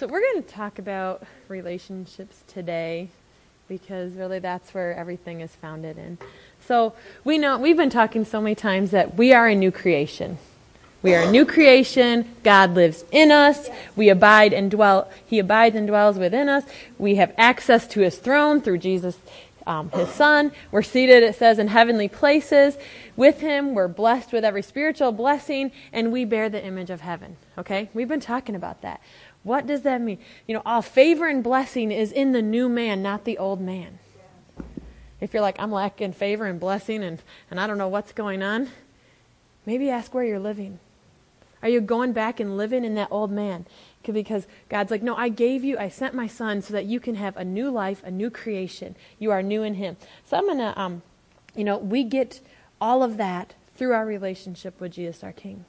So, we're going to talk about relationships today because really that's where everything is founded in. So, we know we've been talking so many times that we are a new creation. We are a new creation. God lives in us. We abide and dwell. He abides and dwells within us. We have access to His throne through Jesus, um, His Son. We're seated, it says, in heavenly places with Him. We're blessed with every spiritual blessing, and we bear the image of heaven. Okay? We've been talking about that. What does that mean? You know, all favor and blessing is in the new man, not the old man. If you're like, I'm lacking favor and blessing and, and I don't know what's going on, maybe ask where you're living. Are you going back and living in that old man? Because God's like, no, I gave you, I sent my son so that you can have a new life, a new creation. You are new in him. So I'm going to, um, you know, we get all of that through our relationship with Jesus our King.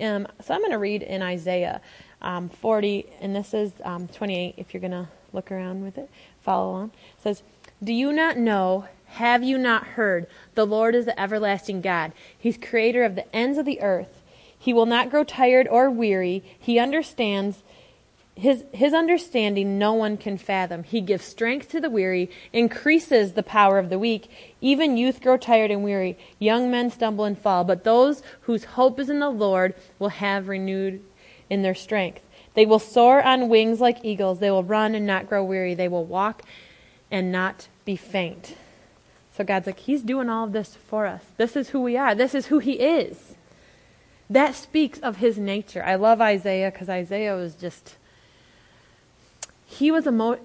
Um, so I'm going to read in Isaiah um, 40, and this is um, 28, if you're going to look around with it, follow along. It says, Do you not know? Have you not heard? The Lord is the everlasting God. He's creator of the ends of the earth. He will not grow tired or weary. He understands his, his understanding no one can fathom. He gives strength to the weary, increases the power of the weak. Even youth grow tired and weary. Young men stumble and fall. But those whose hope is in the Lord will have renewed in their strength. They will soar on wings like eagles. They will run and not grow weary. They will walk and not be faint. So God's like, He's doing all of this for us. This is who we are. This is who He is. That speaks of His nature. I love Isaiah because Isaiah was just he was a mo-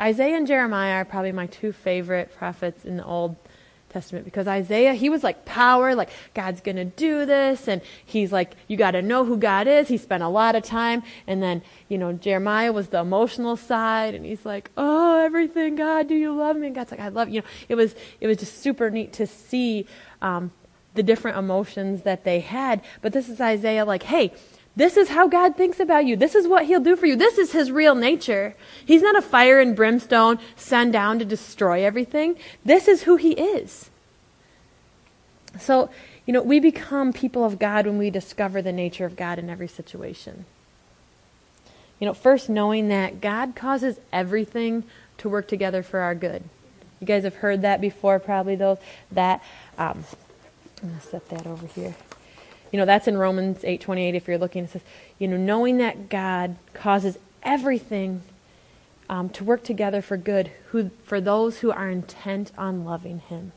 Isaiah and Jeremiah are probably my two favorite prophets in the Old Testament because Isaiah, he was like power, like God's going to do this. And he's like, you got to know who God is. He spent a lot of time. And then, you know, Jeremiah was the emotional side. And he's like, oh, everything, God, do you love me? And God's like, I love you. You know, it was, it was just super neat to see um, the different emotions that they had. But this is Isaiah like, hey, this is how God thinks about you. This is what He'll do for you. This is His real nature. He's not a fire and brimstone sent down to destroy everything. This is who He is. So, you know, we become people of God when we discover the nature of God in every situation. You know, first knowing that God causes everything to work together for our good. You guys have heard that before, probably, though. That, um, I'm going to set that over here you know, that's in Romans 8:28 if you're looking it says, you know, knowing that God causes everything um, to work together for good who, for those who are intent on loving him.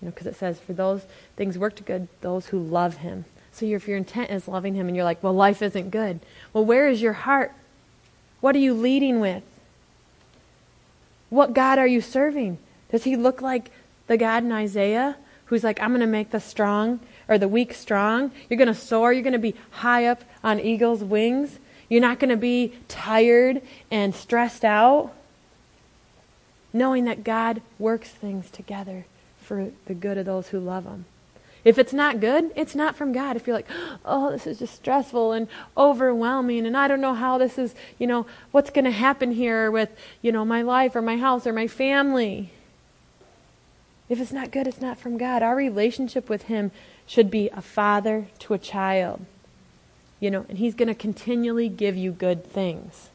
You know, because it says, for those things work to good, those who love him. So if your intent is loving him and you're like, well, life isn't good. Well, where is your heart? What are you leading with? What God are you serving? Does he look like the God in Isaiah who's like, I'm going to make the strong or the weak strong. You're going to soar. You're going to be high up on eagle's wings. You're not going to be tired and stressed out. Knowing that God works things together for the good of those who love Him. If it's not good, it's not from God. If you're like, oh, this is just stressful and overwhelming, and I don't know how this is, you know, what's going to happen here with, you know, my life or my house or my family. If it's not good, it's not from God. Our relationship with Him should be a father to a child. You know, and he's going to continually give you good things.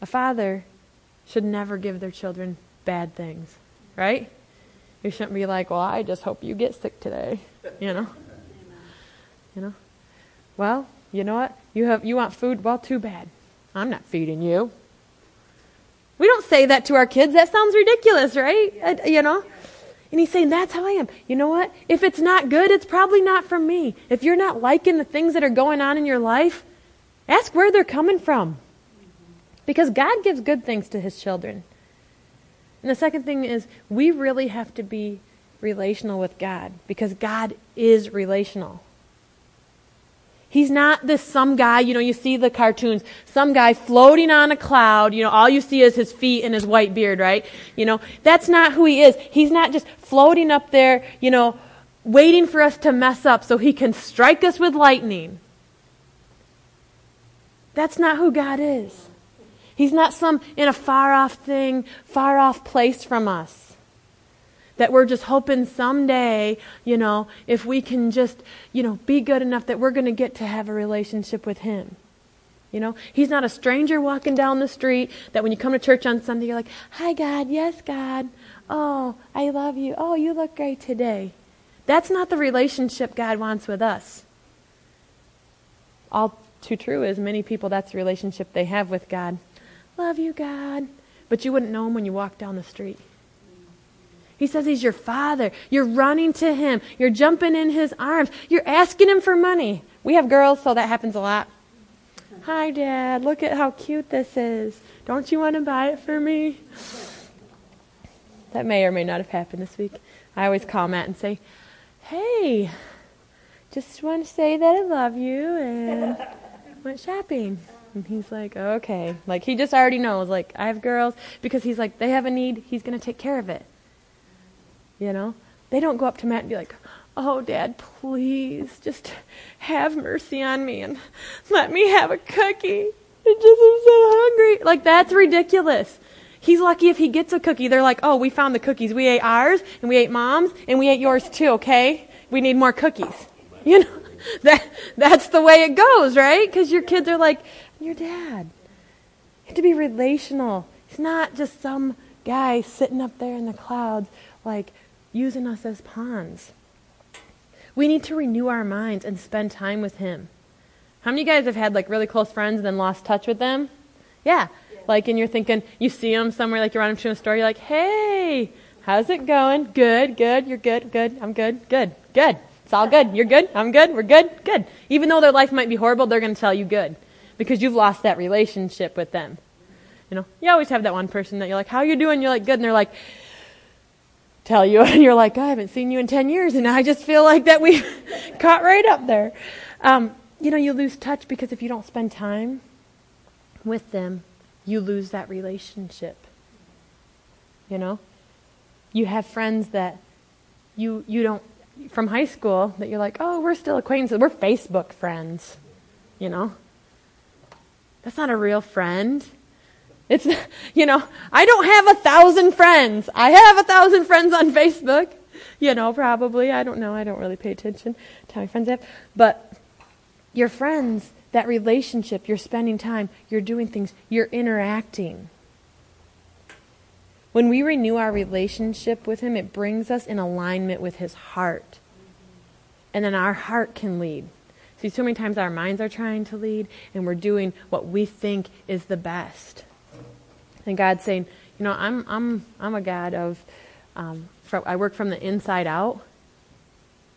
A father should never give their children bad things, right? You shouldn't be like, "Well, I just hope you get sick today." You know? You know? Well, you know what? You have you want food? Well, too bad. I'm not feeding you. We don't say that to our kids. That sounds ridiculous, right? Uh, you know? And he's saying, That's how I am. You know what? If it's not good, it's probably not from me. If you're not liking the things that are going on in your life, ask where they're coming from. Because God gives good things to his children. And the second thing is, we really have to be relational with God because God is relational. He's not this some guy, you know, you see the cartoons, some guy floating on a cloud, you know, all you see is his feet and his white beard, right? You know, that's not who he is. He's not just floating up there, you know, waiting for us to mess up so he can strike us with lightning. That's not who God is. He's not some in a far off thing, far off place from us. That we're just hoping someday, you know, if we can just, you know, be good enough that we're going to get to have a relationship with Him. You know, He's not a stranger walking down the street that when you come to church on Sunday, you're like, Hi, God. Yes, God. Oh, I love you. Oh, you look great today. That's not the relationship God wants with us. All too true is many people, that's the relationship they have with God. Love you, God. But you wouldn't know him when you walk down the street. He says he's your father. You're running to him. You're jumping in his arms. You're asking him for money. We have girls, so that happens a lot. Hi, Dad. Look at how cute this is. Don't you want to buy it for me? That may or may not have happened this week. I always call Matt and say, Hey, just want to say that I love you and went shopping. And he's like, okay. Like, he just already knows, like, I have girls, because he's like, they have a need, he's going to take care of it. You know? They don't go up to Matt and be like, oh, Dad, please, just have mercy on me and let me have a cookie. I just am so hungry. Like, that's ridiculous. He's lucky if he gets a cookie. They're like, oh, we found the cookies. We ate ours, and we ate mom's, and we ate yours too, okay? We need more cookies. You know? That, that's the way it goes, right? Because your kids are like, your dad. You have to be relational. He's not just some guy sitting up there in the clouds, like using us as pawns. We need to renew our minds and spend time with him. How many of you guys have had like really close friends and then lost touch with them? Yeah. Like, and you're thinking, you see them somewhere, like you're to a store, you're like, hey, how's it going? Good, good, you're good, good, I'm good, good, good. It's all good. You're good. I'm good. We're good. Good. Even though their life might be horrible, they're going to tell you good because you've lost that relationship with them. You know, you always have that one person that you're like, "How you doing?" You're like, "Good," and they're like, "Tell you," and you're like, "I haven't seen you in ten years," and I just feel like that we caught right up there. Um, you know, you lose touch because if you don't spend time with them, you lose that relationship. You know, you have friends that you you don't from high school that you're like, oh, we're still acquaintances. We're Facebook friends, you know? That's not a real friend. It's, you know, I don't have a thousand friends. I have a thousand friends on Facebook, you know, probably. I don't know. I don't really pay attention to how many friends I have. But your friends, that relationship, you're spending time, you're doing things, you're interacting. When we renew our relationship with Him, it brings us in alignment with His heart. And then our heart can lead. See, so many times our minds are trying to lead, and we're doing what we think is the best. And God's saying, you know, I'm, I'm, I'm a God of, um, from, I work from the inside out.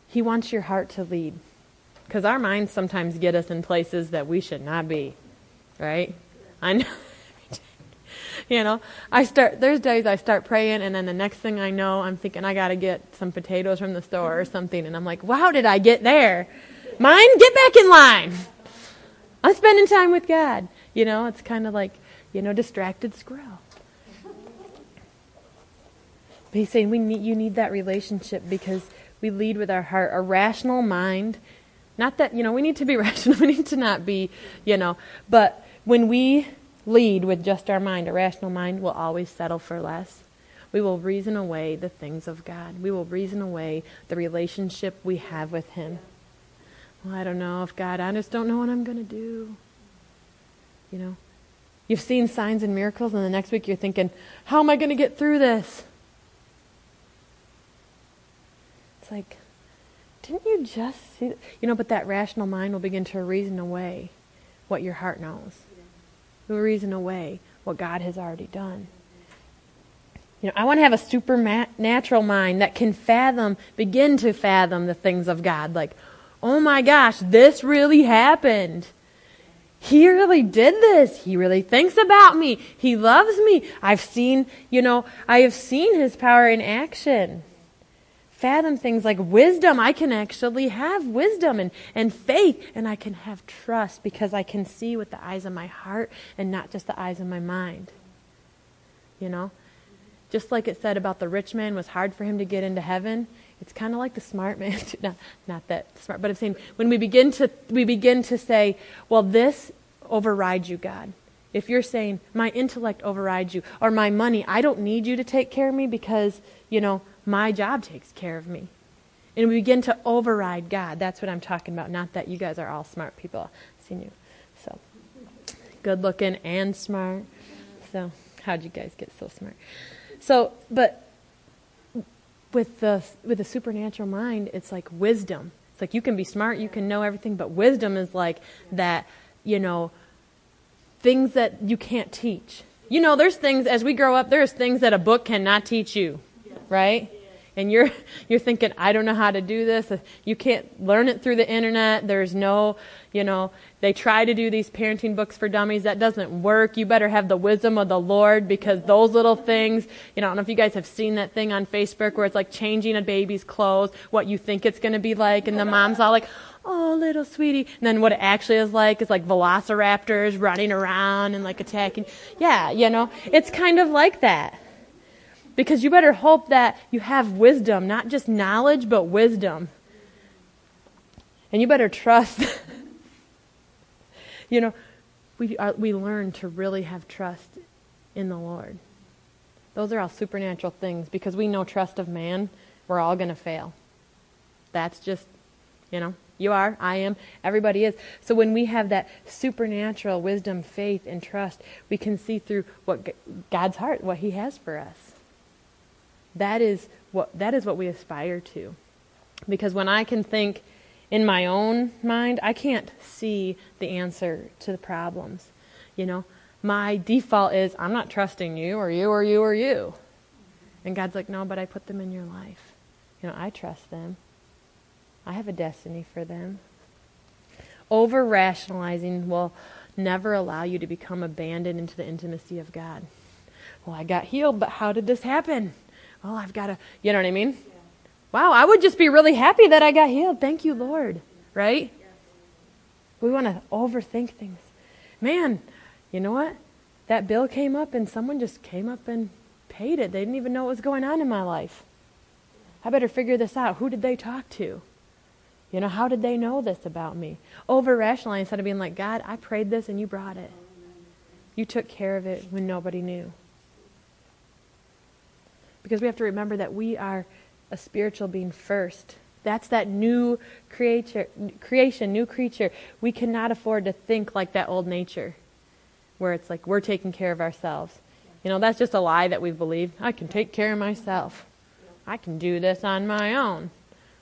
He wants your heart to lead. Because our minds sometimes get us in places that we should not be, right? I know. you know, I start, there's days I start praying and then the next thing I know, I'm thinking I got to get some potatoes from the store or something. And I'm like, wow, did I get there? Mine, get back in line. I'm spending time with God. You know, it's kind of like, you know, distracted squirrel. But he's saying we need, you need that relationship because we lead with our heart. A rational mind, not that, you know, we need to be rational. We need to not be, you know, but when we lead with just our mind. A rational mind will always settle for less. We will reason away the things of God. We will reason away the relationship we have with Him. Well, I don't know if God, I just don't know what I'm going to do. You know, you've seen signs and miracles, and the next week you're thinking, how am I going to get through this? It's like, didn't you just see? You know, but that rational mind will begin to reason away what your heart knows will reason away what God has already done. You know, I want to have a supernatural mind that can fathom, begin to fathom the things of God. Like, oh my gosh, this really happened. He really did this. He really thinks about me. He loves me. I've seen, you know, I have seen his power in action fathom things like wisdom. I can actually have wisdom and, and faith, and I can have trust because I can see with the eyes of my heart and not just the eyes of my mind. You know? Just like it said about the rich man was hard for him to get into heaven, it's kind of like the smart man. not, not that smart, but I'm saying when we begin to we begin to say, well, this overrides you, God. If you're saying my intellect overrides you or my money, I don't need you to take care of me because you know my job takes care of me. And we begin to override God. That's what I'm talking about. Not that you guys are all smart people. I've seen you. So, good looking and smart. So, how'd you guys get so smart? So, but with the with the supernatural mind, it's like wisdom. It's like you can be smart, you can know everything, but wisdom is like that, you know, things that you can't teach. You know, there's things as we grow up, there's things that a book cannot teach you, right? And you're you're thinking, I don't know how to do this. Uh, you can't learn it through the internet. There's no, you know, they try to do these parenting books for dummies. That doesn't work. You better have the wisdom of the Lord because those little things, you know, I don't know if you guys have seen that thing on Facebook where it's like changing a baby's clothes, what you think it's going to be like, and the mom's all like, oh, little sweetie. And then what it actually is like is like velociraptors running around and like attacking. Yeah, you know, it's kind of like that. Because you better hope that you have wisdom, not just knowledge, but wisdom. And you better trust. you know, we, are, we learn to really have trust in the Lord. Those are all supernatural things because we know trust of man, we're all going to fail. That's just, you know, you are, I am, everybody is. So when we have that supernatural wisdom, faith, and trust, we can see through what God's heart, what He has for us. That is what that is what we aspire to. Because when I can think in my own mind, I can't see the answer to the problems. You know, my default is I'm not trusting you or you or you or you. And God's like, "No, but I put them in your life. You know, I trust them. I have a destiny for them." Over rationalizing will never allow you to become abandoned into the intimacy of God. Well, I got healed, but how did this happen? Well, I've got to, you know what I mean? Wow, I would just be really happy that I got healed. Thank you, Lord. Right? We want to overthink things. Man, you know what? That bill came up and someone just came up and paid it. They didn't even know what was going on in my life. I better figure this out. Who did they talk to? You know, how did they know this about me? Over rationalizing instead of being like, God, I prayed this and you brought it. You took care of it when nobody knew. Because we have to remember that we are a spiritual being first. That's that new creature, creation, new creature. We cannot afford to think like that old nature, where it's like we're taking care of ourselves. You know, that's just a lie that we've believed. I can take care of myself. I can do this on my own.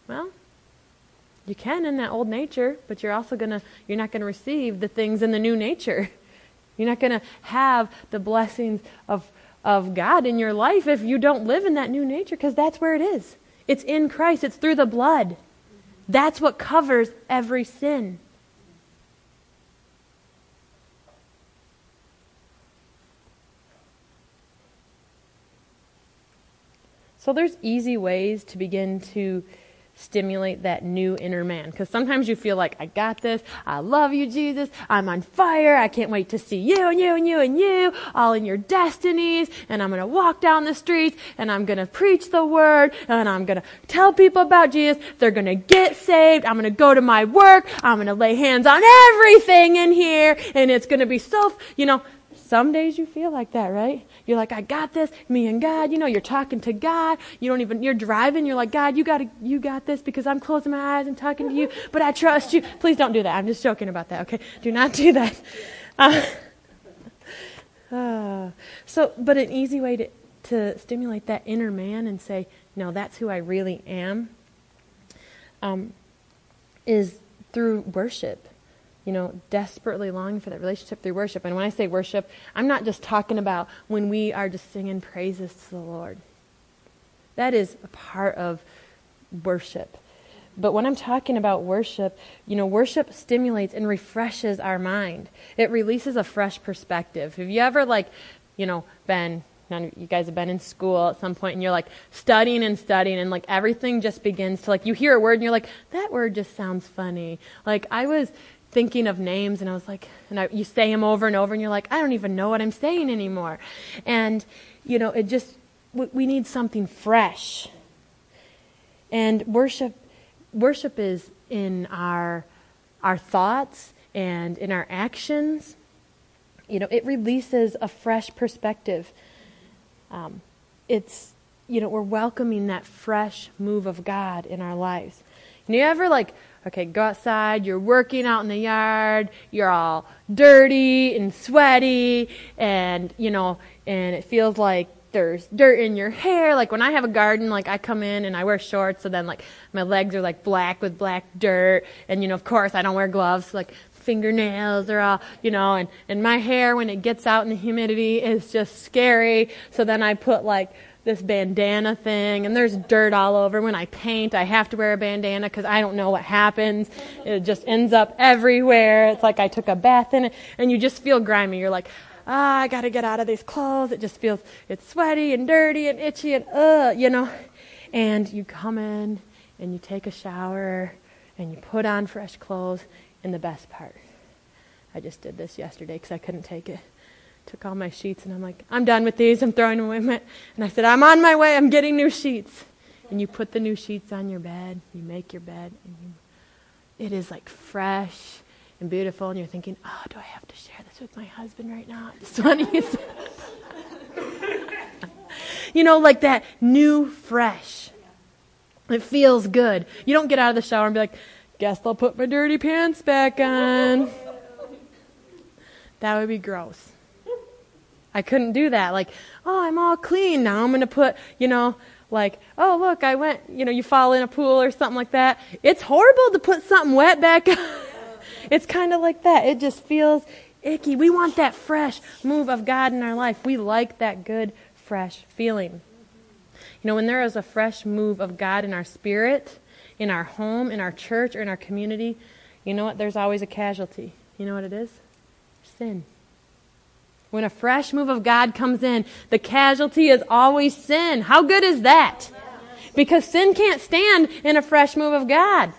Well, you can in that old nature, but you're also gonna you're not gonna receive the things in the new nature. You're not gonna have the blessings of of God in your life if you don't live in that new nature, because that's where it is. It's in Christ, it's through the blood. That's what covers every sin. So there's easy ways to begin to stimulate that new inner man. Because sometimes you feel like, I got this. I love you, Jesus. I'm on fire. I can't wait to see you and you and you and you all in your destinies. And I'm going to walk down the streets and I'm going to preach the word and I'm going to tell people about Jesus. They're going to get saved. I'm going to go to my work. I'm going to lay hands on everything in here and it's going to be so, you know, some days you feel like that, right? You're like, I got this, me and God. You know, you're talking to God. You don't even, you're driving. You're like, God, you got you got this because I'm closing my eyes and talking to you, but I trust you. Please don't do that. I'm just joking about that, okay? Do not do that. Uh, uh, so, but an easy way to, to stimulate that inner man and say, no, that's who I really am, um, is through worship you know, desperately longing for that relationship through worship. And when I say worship, I'm not just talking about when we are just singing praises to the Lord. That is a part of worship. But when I'm talking about worship, you know, worship stimulates and refreshes our mind. It releases a fresh perspective. Have you ever, like, you know, been, none of you guys have been in school at some point and you're like studying and studying and like everything just begins to like, you hear a word and you're like, that word just sounds funny. Like, I was, thinking of names and I was like, and I, you say them over and over and you're like, I don't even know what I'm saying anymore. And, you know, it just, we, we need something fresh. And worship, worship is in our, our thoughts and in our actions. You know, it releases a fresh perspective. Um, it's, you know, we're welcoming that fresh move of God in our lives. And you ever like, okay, go outside, you're working out in the yard, you're all dirty and sweaty, and, you know, and it feels like there's dirt in your hair. Like when I have a garden, like I come in and I wear shorts, so then like my legs are like black with black dirt, and you know, of course I don't wear gloves, so like fingernails are all, you know, and, and my hair when it gets out in the humidity is just scary. So then I put like this bandana thing and there's dirt all over. When I paint, I have to wear a bandana because I don't know what happens. It just ends up everywhere. It's like I took a bath in it and you just feel grimy. You're like, ah, I gotta get out of these clothes. It just feels, it's sweaty and dirty and itchy and uh, you know. And you come in and you take a shower and you put on fresh clothes and the best part. I just did this yesterday because I couldn't take it. Took all my sheets and I'm like, I'm done with these. I'm throwing them away. And I said, I'm on my way. I'm getting new sheets. And you put the new sheets on your bed. You make your bed. And you, it is like fresh and beautiful. And you're thinking, oh, do I have to share this with my husband right now? I just want to use You know, like that new fresh. It feels good. You don't get out of the shower and be like, guess I'll put my dirty pants back on. That would be gross. I couldn't do that. Like, oh, I'm all clean. Now I'm going to put, you know, like, oh, look, I went, you know, you fall in a pool or something like that. It's horrible to put something wet back on. it's kind of like that. It just feels icky. We want that fresh move of God in our life. We like that good, fresh feeling. You know, when there is a fresh move of God in our spirit, in our home, in our church, or in our community, you know what? There's always a casualty. You know what it is? Sin. When a fresh move of God comes in, the casualty is always sin. How good is that? Because sin can't stand in a fresh move of God.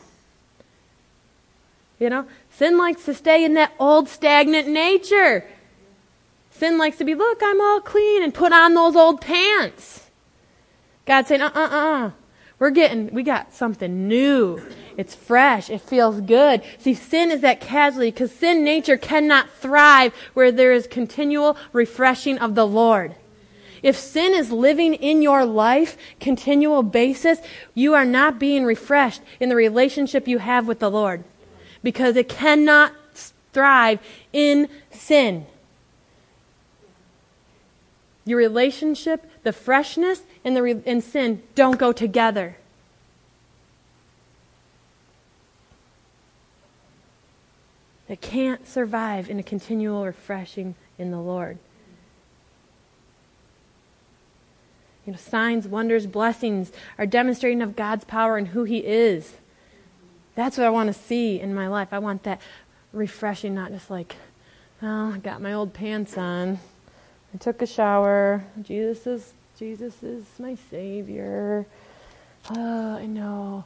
You know, sin likes to stay in that old stagnant nature. Sin likes to be, look, I'm all clean and put on those old pants. God's saying, uh uh uh. We're getting, we got something new. It's fresh. It feels good. See, sin is that casualty because sin nature cannot thrive where there is continual refreshing of the Lord. If sin is living in your life, continual basis, you are not being refreshed in the relationship you have with the Lord because it cannot thrive in sin. Your relationship, the freshness, and, the re- and sin don't go together. Can't survive in a continual refreshing in the Lord. You know, signs, wonders, blessings are demonstrating of God's power and who He is. That's what I want to see in my life. I want that refreshing, not just like, oh, I got my old pants on. I took a shower. Jesus is Jesus is my Savior. Oh, I know.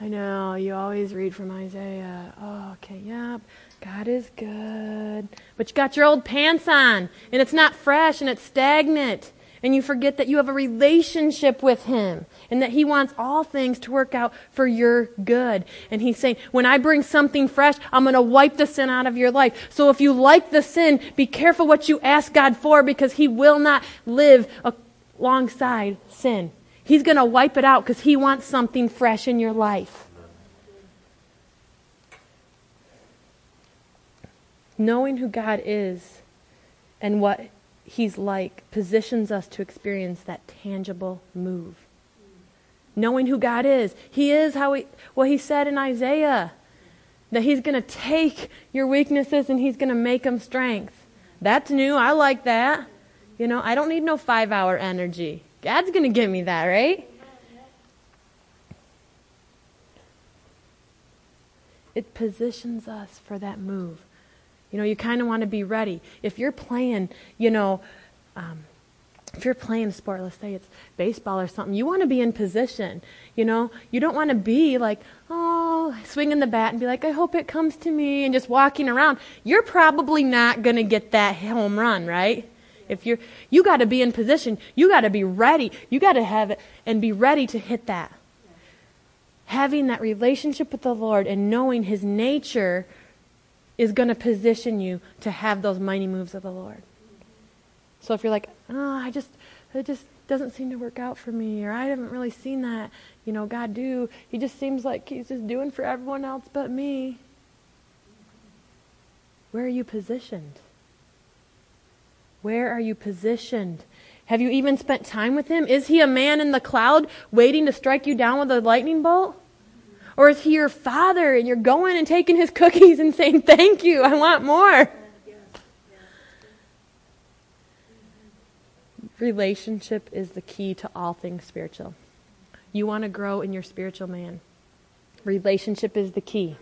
I know. You always read from Isaiah. Oh, okay, yep. God is good. But you got your old pants on, and it's not fresh, and it's stagnant. And you forget that you have a relationship with Him, and that He wants all things to work out for your good. And He's saying, when I bring something fresh, I'm going to wipe the sin out of your life. So if you like the sin, be careful what you ask God for, because He will not live alongside sin. He's going to wipe it out because He wants something fresh in your life. Knowing who God is and what He's like positions us to experience that tangible move. Knowing who God is. He is how he, what He said in Isaiah that He's going to take your weaknesses and He's going to make them strength. That's new. I like that. You know, I don't need no five hour energy. God's going to give me that, right? It positions us for that move. You know, you kind of want to be ready. If you're playing, you know, um, if you're playing a sport, let's say it's baseball or something, you want to be in position. You know, you don't want to be like, oh, swinging the bat and be like, I hope it comes to me, and just walking around. You're probably not going to get that home run, right? If you're, you got to be in position. You got to be ready. You got to have it and be ready to hit that. Having that relationship with the Lord and knowing His nature is going to position you to have those mighty moves of the Lord. So if you're like, oh, I just, it just doesn't seem to work out for me, or I haven't really seen that, you know, God do. He just seems like He's just doing for everyone else but me. Where are you positioned? Where are you positioned? Have you even spent time with him? Is he a man in the cloud waiting to strike you down with a lightning bolt? Or is he your father and you're going and taking his cookies and saying, Thank you, I want more? Relationship is the key to all things spiritual. You want to grow in your spiritual man. Relationship is the key.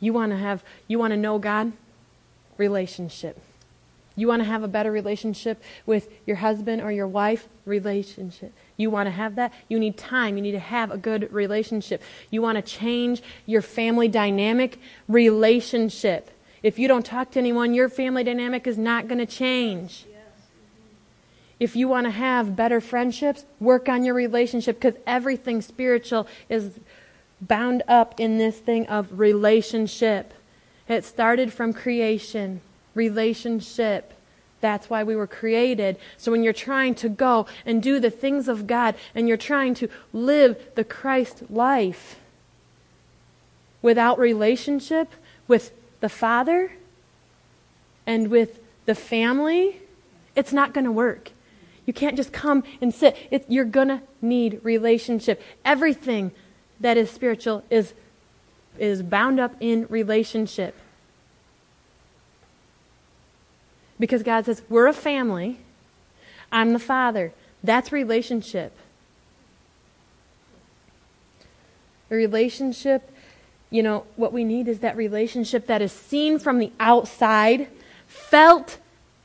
You want to have you want to know God? Relationship. You want to have a better relationship with your husband or your wife? Relationship. You want to have that? You need time. You need to have a good relationship. You want to change your family dynamic? Relationship. If you don't talk to anyone, your family dynamic is not going to change. If you want to have better friendships, work on your relationship because everything spiritual is bound up in this thing of relationship. It started from creation relationship. That's why we were created. So when you're trying to go and do the things of God and you're trying to live the Christ life without relationship with the Father and with the family, it's not going to work. You can't just come and sit. It, you're going to need relationship. Everything that is spiritual is, is bound up in relationship. Because God says, we're a family. I'm the father. That's relationship. A relationship, you know, what we need is that relationship that is seen from the outside, felt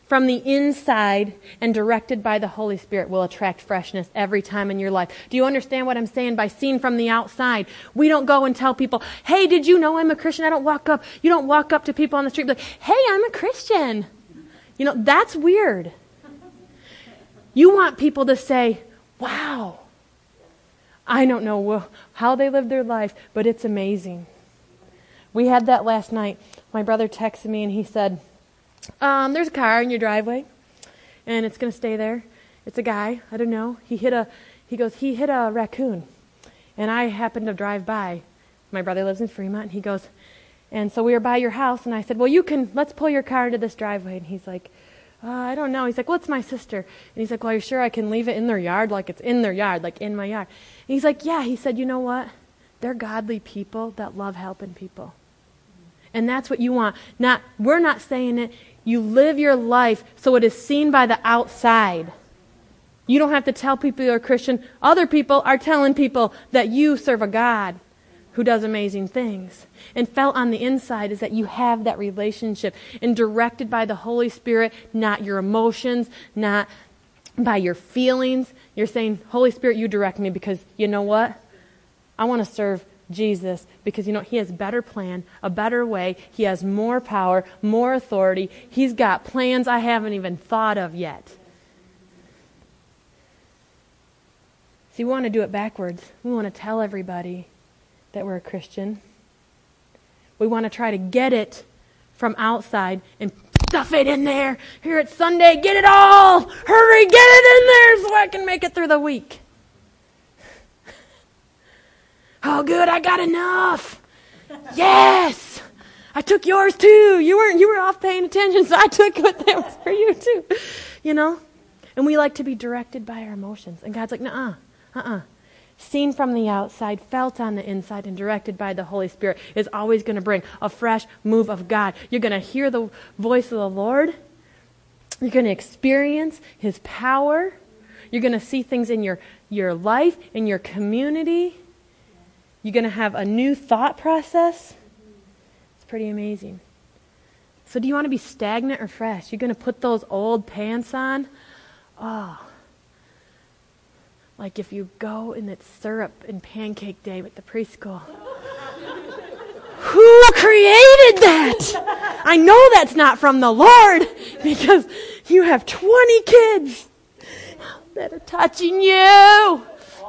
from the inside, and directed by the Holy Spirit will attract freshness every time in your life. Do you understand what I'm saying by seen from the outside? We don't go and tell people, hey, did you know I'm a Christian? I don't walk up, you don't walk up to people on the street like, hey, I'm a Christian. You know, that's weird. You want people to say, wow, I don't know how they live their life, but it's amazing. We had that last night. My brother texted me and he said, um, There's a car in your driveway and it's going to stay there. It's a guy. I don't know. He hit a, he goes, he hit a raccoon. And I happened to drive by. My brother lives in Fremont and he goes, and so we were by your house, and I said, Well, you can, let's pull your car into this driveway. And he's like, uh, I don't know. He's like, Well, my sister. And he's like, Well, are you sure I can leave it in their yard? Like it's in their yard, like in my yard. And he's like, Yeah. He said, You know what? They're godly people that love helping people. And that's what you want. Not, we're not saying it. You live your life so it is seen by the outside. You don't have to tell people you're a Christian. Other people are telling people that you serve a God who does amazing things. And felt on the inside is that you have that relationship and directed by the Holy Spirit, not your emotions, not by your feelings. You're saying, Holy Spirit, you direct me because you know what? I want to serve Jesus because you know he has better plan, a better way. He has more power, more authority. He's got plans I haven't even thought of yet. See, we want to do it backwards. We want to tell everybody that we're a Christian. We want to try to get it from outside and stuff it in there. Here it's Sunday, get it all! Hurry, get it in there so I can make it through the week. Oh, good, I got enough. Yes! I took yours too. You weren't, you were off paying attention, so I took what that was for you too. You know? And we like to be directed by our emotions. And God's like, nah, uh uh seen from the outside, felt on the inside, and directed by the Holy Spirit is always going to bring a fresh move of God. You're going to hear the voice of the Lord. You're going to experience His power. You're going to see things in your, your life, in your community. You're going to have a new thought process. It's pretty amazing. So, do you want to be stagnant or fresh? You're going to put those old pants on? Oh, like if you go and it's syrup and pancake day with the preschool. Who created that? I know that's not from the Lord because you have 20 kids that are touching you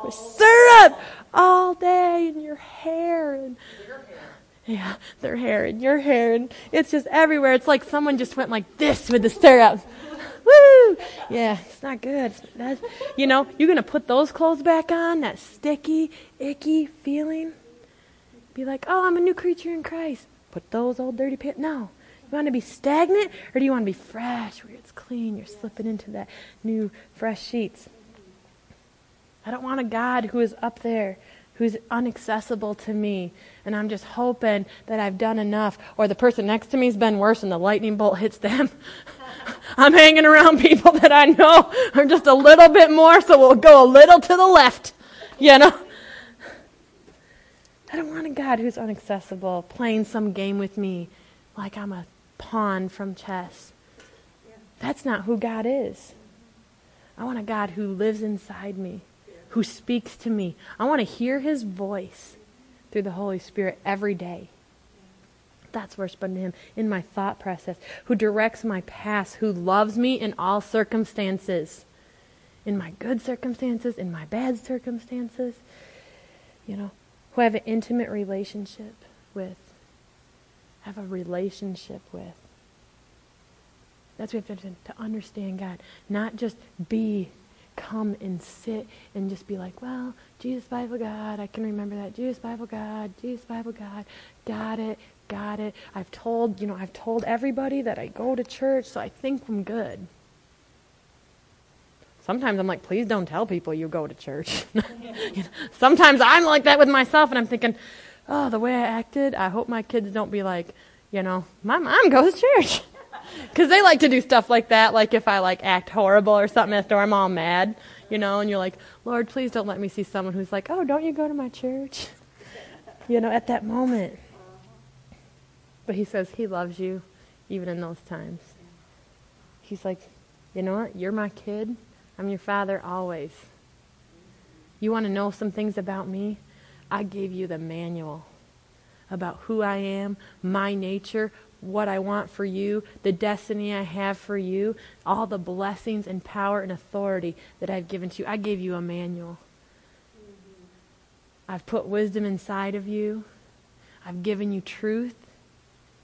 with syrup all day in your hair and yeah, their hair and your hair and it's just everywhere. It's like someone just went like this with the syrup. Woo! Yeah, it's not good. You know, you're going to put those clothes back on, that sticky, icky feeling. Be like, oh, I'm a new creature in Christ. Put those old dirty pants. No. You want to be stagnant or do you want to be fresh where it's clean? You're slipping into that new, fresh sheets. I don't want a God who is up there, who's inaccessible to me, and I'm just hoping that I've done enough, or the person next to me's been worse and the lightning bolt hits them. I'm hanging around people that I know are just a little bit more, so we'll go a little to the left, you know? I don't want a God who's inaccessible, playing some game with me like I'm a pawn from chess. That's not who God is. I want a God who lives inside me, who speaks to me. I want to hear his voice through the Holy Spirit every day. That's I spend him in my thought process, who directs my path, who loves me in all circumstances. In my good circumstances, in my bad circumstances. You know, who I have an intimate relationship with. Have a relationship with. That's what we have to, to understand God. Not just be, come and sit and just be like, well, Jesus Bible God, I can remember that. Jesus Bible God, Jesus Bible God, got it, got it. I've told, you know, I've told everybody that I go to church, so I think I'm good. Sometimes I'm like, please don't tell people you go to church. Sometimes I'm like that with myself, and I'm thinking, oh, the way I acted, I hope my kids don't be like, you know, my mom goes to church. Because they like to do stuff like that, like if I like act horrible or something at I'm all mad, you know, and you're like, Lord, please don't let me see someone who's like, oh, don't you go to my church? You know, at that moment. But he says he loves you even in those times. He's like, you know what? You're my kid. I'm your father always. You want to know some things about me? I gave you the manual about who I am, my nature, what I want for you, the destiny I have for you, all the blessings and power and authority that I've given to you. I gave you a manual. I've put wisdom inside of you. I've given you truth.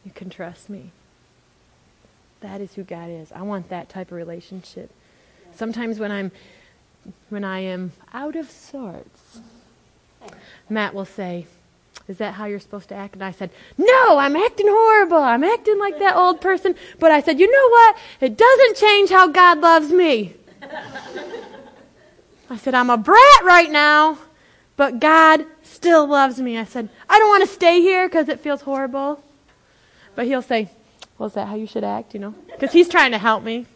You can trust me. That is who God is. I want that type of relationship. Sometimes when I'm when I am out of sorts, Matt will say, is that how you're supposed to act? And I said, No, I'm acting horrible. I'm acting like that old person. But I said, You know what? It doesn't change how God loves me. I said, I'm a brat right now, but God still loves me. I said, I don't want to stay here because it feels horrible. But he'll say, Well, is that how you should act? You know? Because he's trying to help me.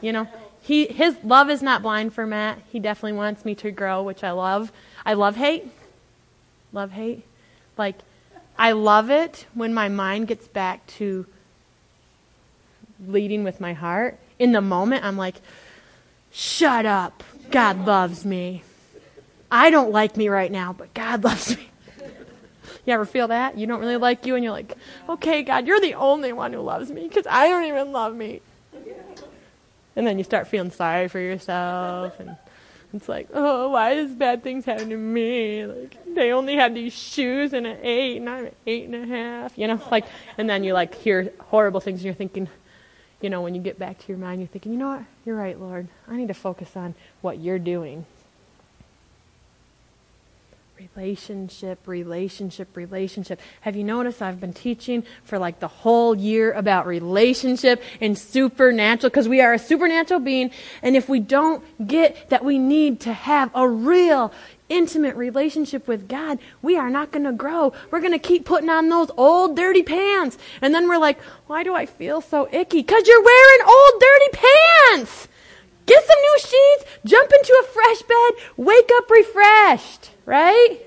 You know? He, his love is not blind for Matt. He definitely wants me to grow, which I love. I love hate. Love hate. Like, I love it when my mind gets back to leading with my heart. In the moment, I'm like, shut up. God loves me. I don't like me right now, but God loves me. You ever feel that? You don't really like you, and you're like, okay, God, you're the only one who loves me because I don't even love me. And then you start feeling sorry for yourself and it's like, oh, why does bad things happen to me? Like they only had these shoes and an eight, and I'm an eight and a half. You know, like, and then you like hear horrible things, and you're thinking, you know, when you get back to your mind, you're thinking, you know what? You're right, Lord. I need to focus on what you're doing Relationship, relationship, relationship. Have you noticed I've been teaching for like the whole year about relationship and supernatural because we are a supernatural being. And if we don't get that we need to have a real intimate relationship with God, we are not going to grow. We're going to keep putting on those old dirty pants. And then we're like, why do I feel so icky? Because you're wearing old dirty pants. Get some new sheets, jump into a fresh bed, wake up refreshed right?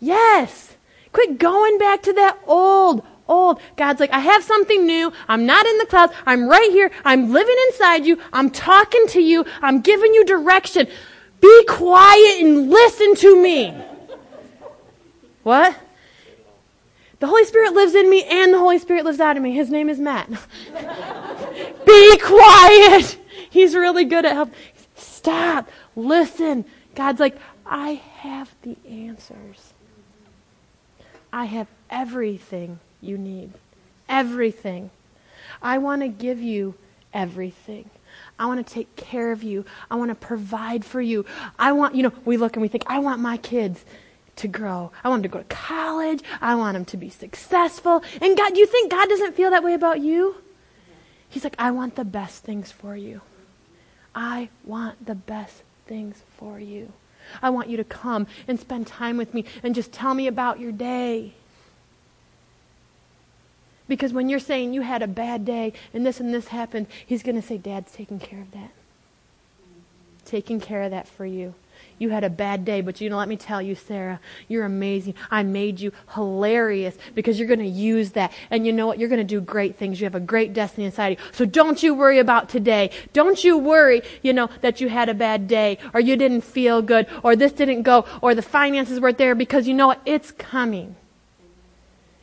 Yes. Quit going back to that old, old. God's like, I have something new. I'm not in the clouds. I'm right here. I'm living inside you. I'm talking to you. I'm giving you direction. Be quiet and listen to me. What? The Holy Spirit lives in me and the Holy Spirit lives out of me. His name is Matt. Be quiet. He's really good at help. Stop. Listen. God's like, I have the answers. I have everything you need. Everything. I want to give you everything. I want to take care of you. I want to provide for you. I want, you know, we look and we think, I want my kids to grow. I want them to go to college. I want them to be successful. And God, do you think God doesn't feel that way about you? He's like, I want the best things for you. I want the best things for you. I want you to come and spend time with me and just tell me about your day. Because when you're saying you had a bad day and this and this happened, he's going to say, Dad's taking care of that. Taking care of that for you. You had a bad day, but you know, let me tell you, Sara, you're amazing. I made you hilarious because you're going to use that. And you know what? You're going to do great things. You have a great destiny inside you. So don't you worry about today. Don't you worry, you know, that you had a bad day or you didn't feel good or this didn't go or the finances weren't there because you know what? It's coming.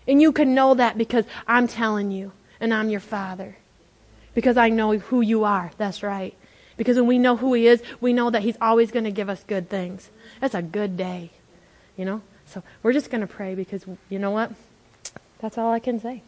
And you can know that because I'm telling you and I'm your father. Because I know who you are. That's right. Because when we know who He is, we know that He's always going to give us good things. That's a good day, you know? So we're just going to pray because you know what? That's all I can say.